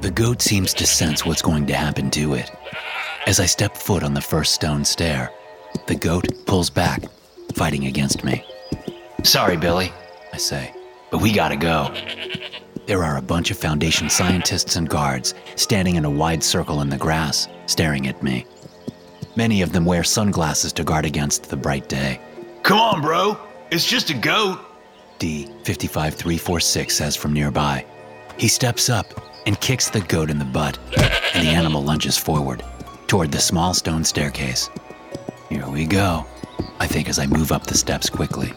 The goat seems to sense what's going to happen to it. As I step foot on the first stone stair, the goat pulls back, fighting against me. Sorry, Billy, I say, but we gotta go. There are a bunch of Foundation scientists and guards standing in a wide circle in the grass, staring at me. Many of them wear sunglasses to guard against the bright day. Come on, bro. It's just a goat. D 55346 says from nearby. He steps up and kicks the goat in the butt, and the animal lunges forward toward the small stone staircase. Here we go, I think as I move up the steps quickly.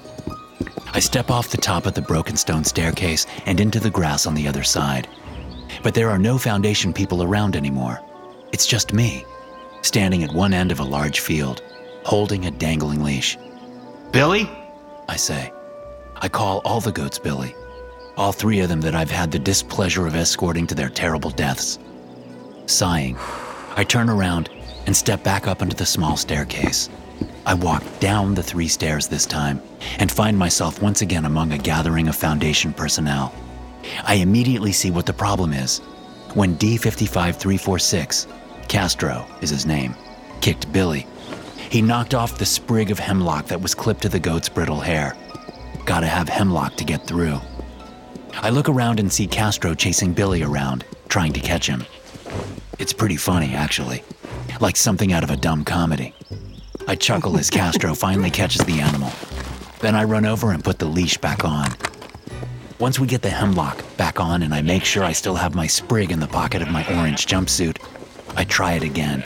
I step off the top of the broken stone staircase and into the grass on the other side. But there are no Foundation people around anymore. It's just me, standing at one end of a large field, holding a dangling leash. Billy? I say. I call all the goats Billy, all three of them that I've had the displeasure of escorting to their terrible deaths. Sighing, I turn around and step back up onto the small staircase. I walk down the three stairs this time and find myself once again among a gathering of Foundation personnel. I immediately see what the problem is. When D55346, Castro is his name, kicked Billy, he knocked off the sprig of hemlock that was clipped to the goat's brittle hair. Gotta have hemlock to get through. I look around and see Castro chasing Billy around, trying to catch him. It's pretty funny, actually, like something out of a dumb comedy. I chuckle as Castro finally catches the animal. Then I run over and put the leash back on. Once we get the hemlock back on and I make sure I still have my sprig in the pocket of my orange jumpsuit, I try it again.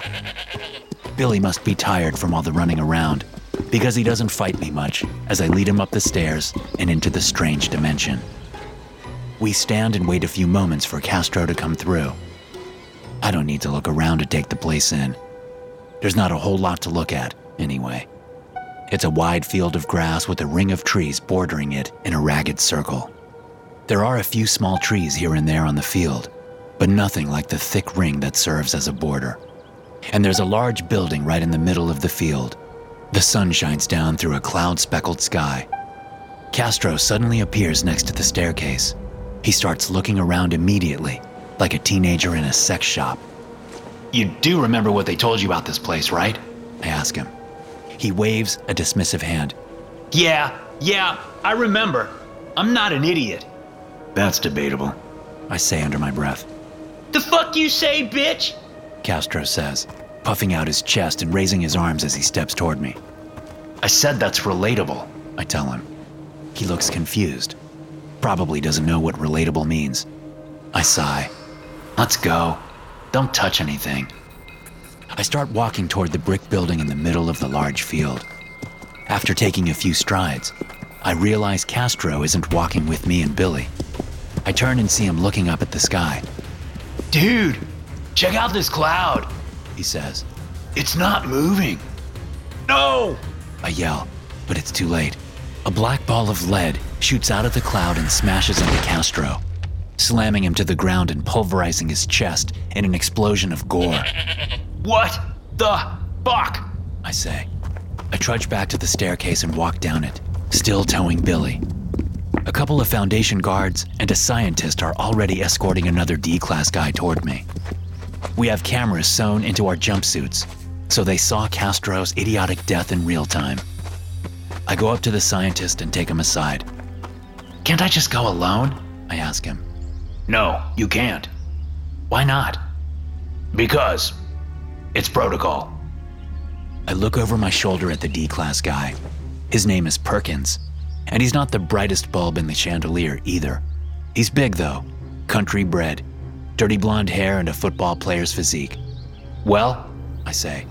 Billy must be tired from all the running around because he doesn't fight me much as I lead him up the stairs and into the strange dimension. We stand and wait a few moments for Castro to come through. I don't need to look around to take the place in. There's not a whole lot to look at, anyway. It's a wide field of grass with a ring of trees bordering it in a ragged circle. There are a few small trees here and there on the field, but nothing like the thick ring that serves as a border. And there's a large building right in the middle of the field. The sun shines down through a cloud speckled sky. Castro suddenly appears next to the staircase. He starts looking around immediately, like a teenager in a sex shop. You do remember what they told you about this place, right? I ask him. He waves a dismissive hand. Yeah, yeah, I remember. I'm not an idiot. That's debatable, I say under my breath. The fuck you say, bitch? Castro says, puffing out his chest and raising his arms as he steps toward me. I said that's relatable, I tell him. He looks confused. Probably doesn't know what relatable means. I sigh. Let's go. Don't touch anything. I start walking toward the brick building in the middle of the large field. After taking a few strides, I realize Castro isn't walking with me and Billy. I turn and see him looking up at the sky. Dude, check out this cloud, he says. It's not moving. No! I yell, but it's too late. A black ball of lead shoots out of the cloud and smashes into Castro, slamming him to the ground and pulverizing his chest in an explosion of gore. What the fuck? I say. I trudge back to the staircase and walk down it, still towing Billy. A couple of Foundation guards and a scientist are already escorting another D class guy toward me. We have cameras sewn into our jumpsuits, so they saw Castro's idiotic death in real time. I go up to the scientist and take him aside. Can't I just go alone? I ask him. No, you can't. Why not? Because it's protocol. I look over my shoulder at the D class guy. His name is Perkins, and he's not the brightest bulb in the chandelier either. He's big though, country bred, dirty blonde hair, and a football player's physique. Well, I say.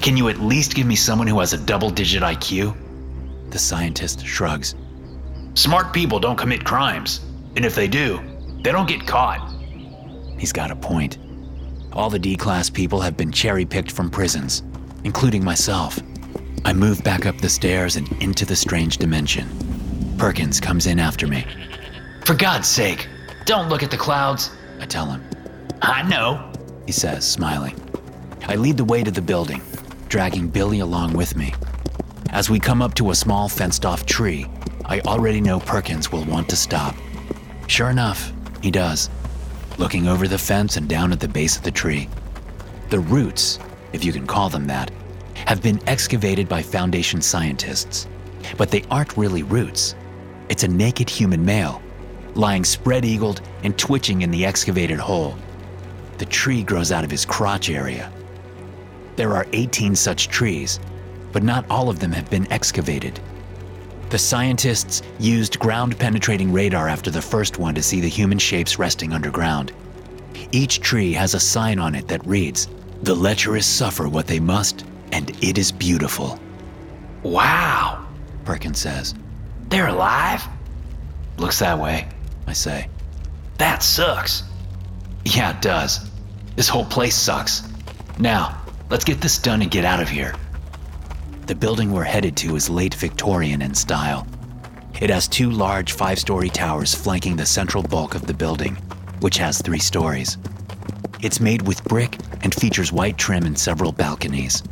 Can you at least give me someone who has a double digit IQ? The scientist shrugs. Smart people don't commit crimes, and if they do, they don't get caught. He's got a point. All the D class people have been cherry picked from prisons, including myself. I move back up the stairs and into the strange dimension. Perkins comes in after me. For God's sake, don't look at the clouds. I tell him. I know, he says, smiling. I lead the way to the building, dragging Billy along with me. As we come up to a small fenced off tree, I already know Perkins will want to stop. Sure enough, he does, looking over the fence and down at the base of the tree. The roots, if you can call them that, have been excavated by Foundation scientists. But they aren't really roots. It's a naked human male, lying spread eagled and twitching in the excavated hole. The tree grows out of his crotch area. There are 18 such trees, but not all of them have been excavated. The scientists used ground penetrating radar after the first one to see the human shapes resting underground. Each tree has a sign on it that reads, The lecherous suffer what they must, and it is beautiful. Wow, Perkins says. They're alive? Looks that way, I say. That sucks. Yeah, it does. This whole place sucks. Now, let's get this done and get out of here. The building we're headed to is late Victorian in style. It has two large five story towers flanking the central bulk of the building, which has three stories. It's made with brick and features white trim and several balconies.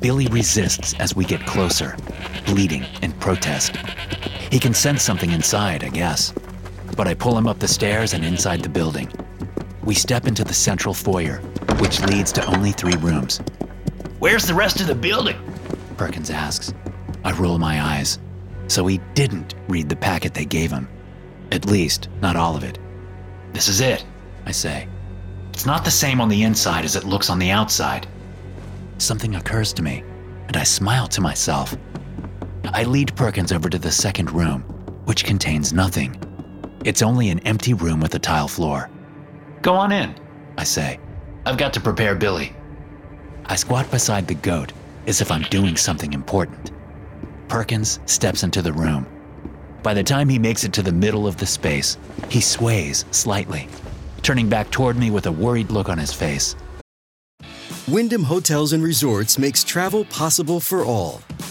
Billy resists as we get closer, bleeding in protest. He can sense something inside, I guess. But I pull him up the stairs and inside the building. We step into the central foyer, which leads to only three rooms. Where's the rest of the building? Perkins asks. I roll my eyes. So he didn't read the packet they gave him. At least, not all of it. This is it, I say. It's not the same on the inside as it looks on the outside. Something occurs to me, and I smile to myself. I lead Perkins over to the second room, which contains nothing. It's only an empty room with a tile floor. Go on in, I say. I've got to prepare Billy. I squat beside the goat as if I'm doing something important. Perkins steps into the room. By the time he makes it to the middle of the space, he sways slightly, turning back toward me with a worried look on his face. Wyndham Hotels and Resorts makes travel possible for all.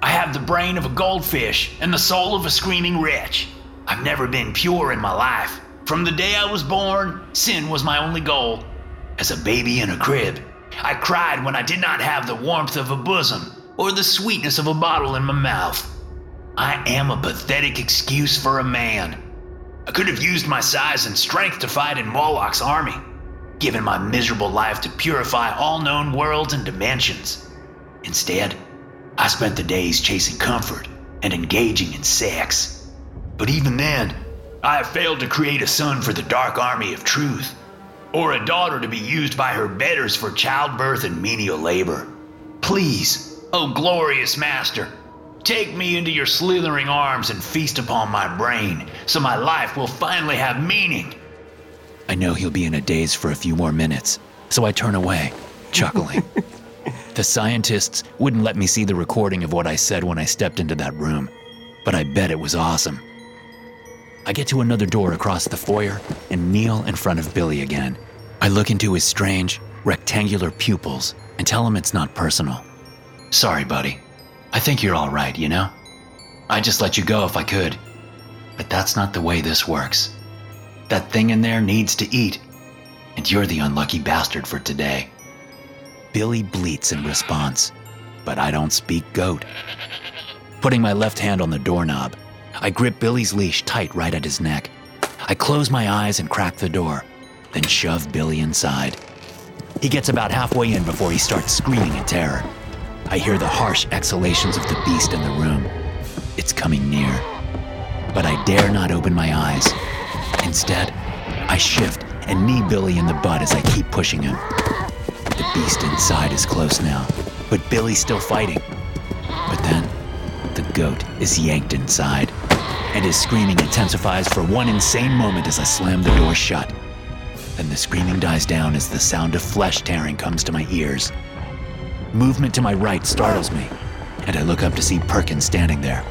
I have the brain of a goldfish and the soul of a screaming wretch. I've never been pure in my life. From the day I was born, sin was my only goal. As a baby in a crib, I cried when I did not have the warmth of a bosom or the sweetness of a bottle in my mouth. I am a pathetic excuse for a man. I could have used my size and strength to fight in Moloch's army, given my miserable life to purify all known worlds and dimensions. Instead, I spent the days chasing comfort and engaging in sex. But even then, I have failed to create a son for the dark army of truth, or a daughter to be used by her betters for childbirth and menial labor. Please, O glorious master, take me into your slithering arms and feast upon my brain, so my life will finally have meaning. I know he'll be in a daze for a few more minutes, so I turn away, chuckling. the scientists wouldn't let me see the recording of what I said when I stepped into that room, but I bet it was awesome. I get to another door across the foyer and kneel in front of Billy again. I look into his strange, rectangular pupils and tell him it's not personal. Sorry, buddy. I think you're all right, you know? I'd just let you go if I could. But that's not the way this works. That thing in there needs to eat. and you're the unlucky bastard for today. Billy bleats in response, but I don't speak goat. Putting my left hand on the doorknob, I grip Billy's leash tight right at his neck. I close my eyes and crack the door, then shove Billy inside. He gets about halfway in before he starts screaming in terror. I hear the harsh exhalations of the beast in the room. It's coming near. But I dare not open my eyes. Instead, I shift and knee Billy in the butt as I keep pushing him. The beast inside is close now, but Billy's still fighting. But then, the goat is yanked inside, and his screaming intensifies for one insane moment as I slam the door shut. Then the screaming dies down as the sound of flesh tearing comes to my ears. Movement to my right startles me, and I look up to see Perkins standing there.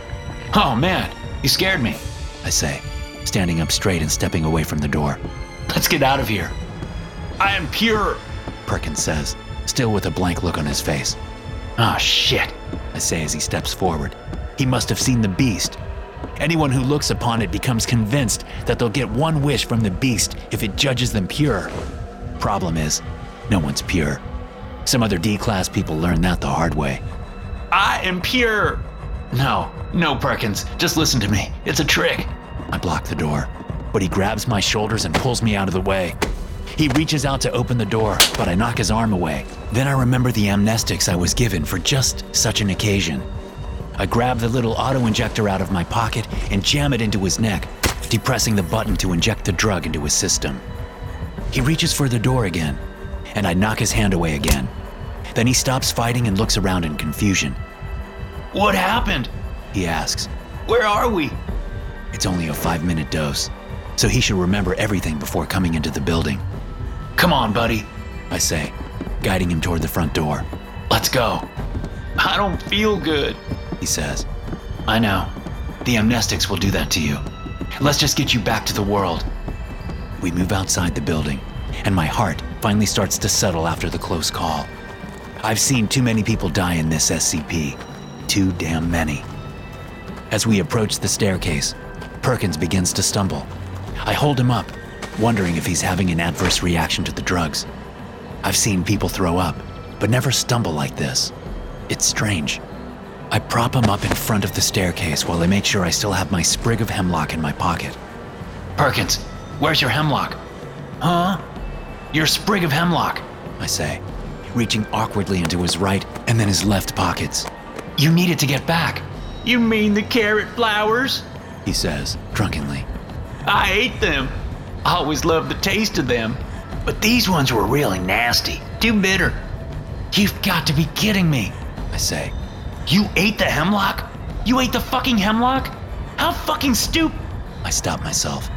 Oh man, you scared me. I say, standing up straight and stepping away from the door. Let's get out of here. I am pure. Perkins says, still with a blank look on his face. Oh shit. I say as he steps forward. He must have seen the beast. Anyone who looks upon it becomes convinced that they'll get one wish from the beast if it judges them pure. Problem is, no one's pure. Some other D class people learn that the hard way. I am pure. No, no, Perkins. Just listen to me. It's a trick. I block the door, but he grabs my shoulders and pulls me out of the way. He reaches out to open the door, but I knock his arm away. Then I remember the amnestics I was given for just such an occasion. I grab the little auto injector out of my pocket and jam it into his neck, depressing the button to inject the drug into his system. He reaches for the door again, and I knock his hand away again. Then he stops fighting and looks around in confusion. What happened? He asks. Where are we? It's only a five minute dose, so he should remember everything before coming into the building. Come on, buddy. I say, guiding him toward the front door. Let's go. I don't feel good, he says. I know. The amnestics will do that to you. Let's just get you back to the world. We move outside the building, and my heart finally starts to settle after the close call. I've seen too many people die in this SCP. Too damn many. As we approach the staircase, Perkins begins to stumble. I hold him up, wondering if he's having an adverse reaction to the drugs. I've seen people throw up, but never stumble like this. It's strange. I prop him up in front of the staircase while I make sure I still have my sprig of hemlock in my pocket. Perkins, where's your hemlock? Huh? Your sprig of hemlock, I say, reaching awkwardly into his right and then his left pockets. You need it to get back. You mean the carrot flowers? He says, drunkenly. I ate them. I always loved the taste of them. But these ones were really nasty, too bitter. You've got to be kidding me, I say. You ate the hemlock? You ate the fucking hemlock? How fucking stupid. I stop myself.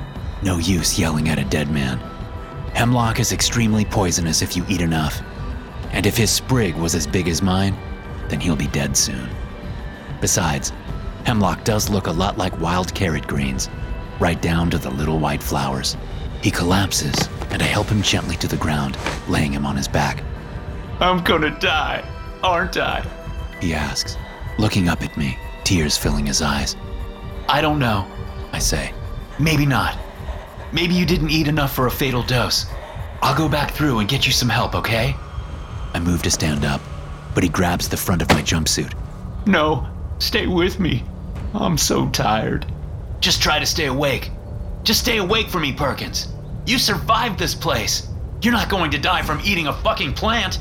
No use yelling at a dead man. Hemlock is extremely poisonous if you eat enough. And if his sprig was as big as mine, then he'll be dead soon. Besides, hemlock does look a lot like wild carrot greens, right down to the little white flowers. He collapses, and I help him gently to the ground, laying him on his back. I'm gonna die, aren't I? He asks, looking up at me, tears filling his eyes. I don't know, I say. Maybe not. Maybe you didn't eat enough for a fatal dose. I'll go back through and get you some help, okay? I move to stand up, but he grabs the front of my jumpsuit. No, stay with me. I'm so tired. Just try to stay awake. Just stay awake for me, Perkins. You survived this place. You're not going to die from eating a fucking plant.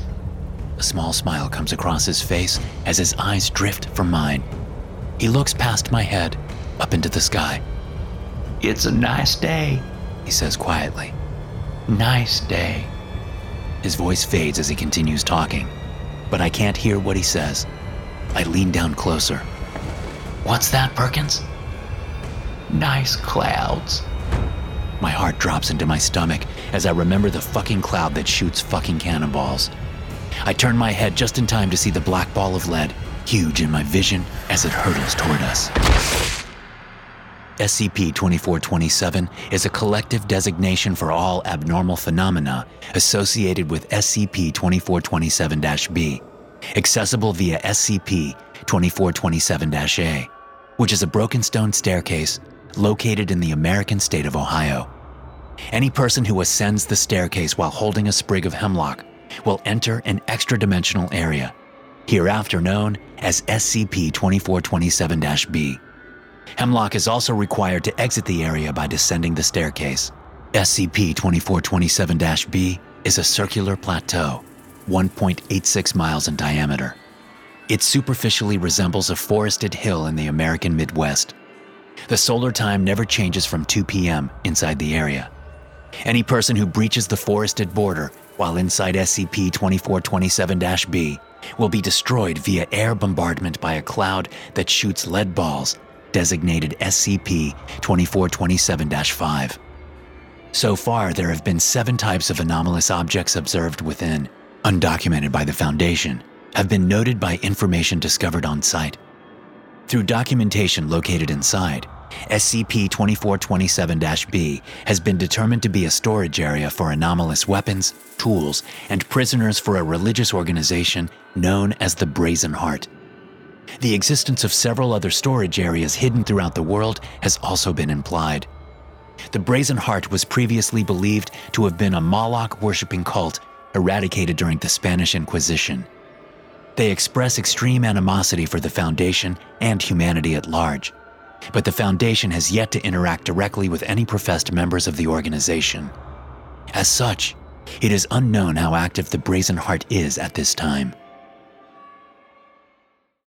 A small smile comes across his face as his eyes drift from mine. He looks past my head, up into the sky. It's a nice day, he says quietly. Nice day. His voice fades as he continues talking, but I can't hear what he says. I lean down closer. What's that, Perkins? Nice clouds. My heart drops into my stomach as I remember the fucking cloud that shoots fucking cannonballs. I turn my head just in time to see the black ball of lead, huge in my vision, as it hurtles toward us. SCP 2427 is a collective designation for all abnormal phenomena associated with SCP 2427 B, accessible via SCP 2427 A, which is a broken stone staircase located in the American state of Ohio. Any person who ascends the staircase while holding a sprig of hemlock will enter an extra dimensional area, hereafter known as SCP 2427 B. Hemlock is also required to exit the area by descending the staircase. SCP 2427 B is a circular plateau, 1.86 miles in diameter. It superficially resembles a forested hill in the American Midwest. The solar time never changes from 2 p.m. inside the area. Any person who breaches the forested border while inside SCP 2427 B will be destroyed via air bombardment by a cloud that shoots lead balls, designated SCP 2427 5. So far, there have been seven types of anomalous objects observed within, undocumented by the Foundation, have been noted by information discovered on site. Through documentation located inside, SCP 2427 B has been determined to be a storage area for anomalous weapons, tools, and prisoners for a religious organization known as the Brazen Heart. The existence of several other storage areas hidden throughout the world has also been implied. The Brazen Heart was previously believed to have been a Moloch worshipping cult eradicated during the Spanish Inquisition. They express extreme animosity for the Foundation and humanity at large, but the Foundation has yet to interact directly with any professed members of the organization. As such, it is unknown how active the Brazen Heart is at this time.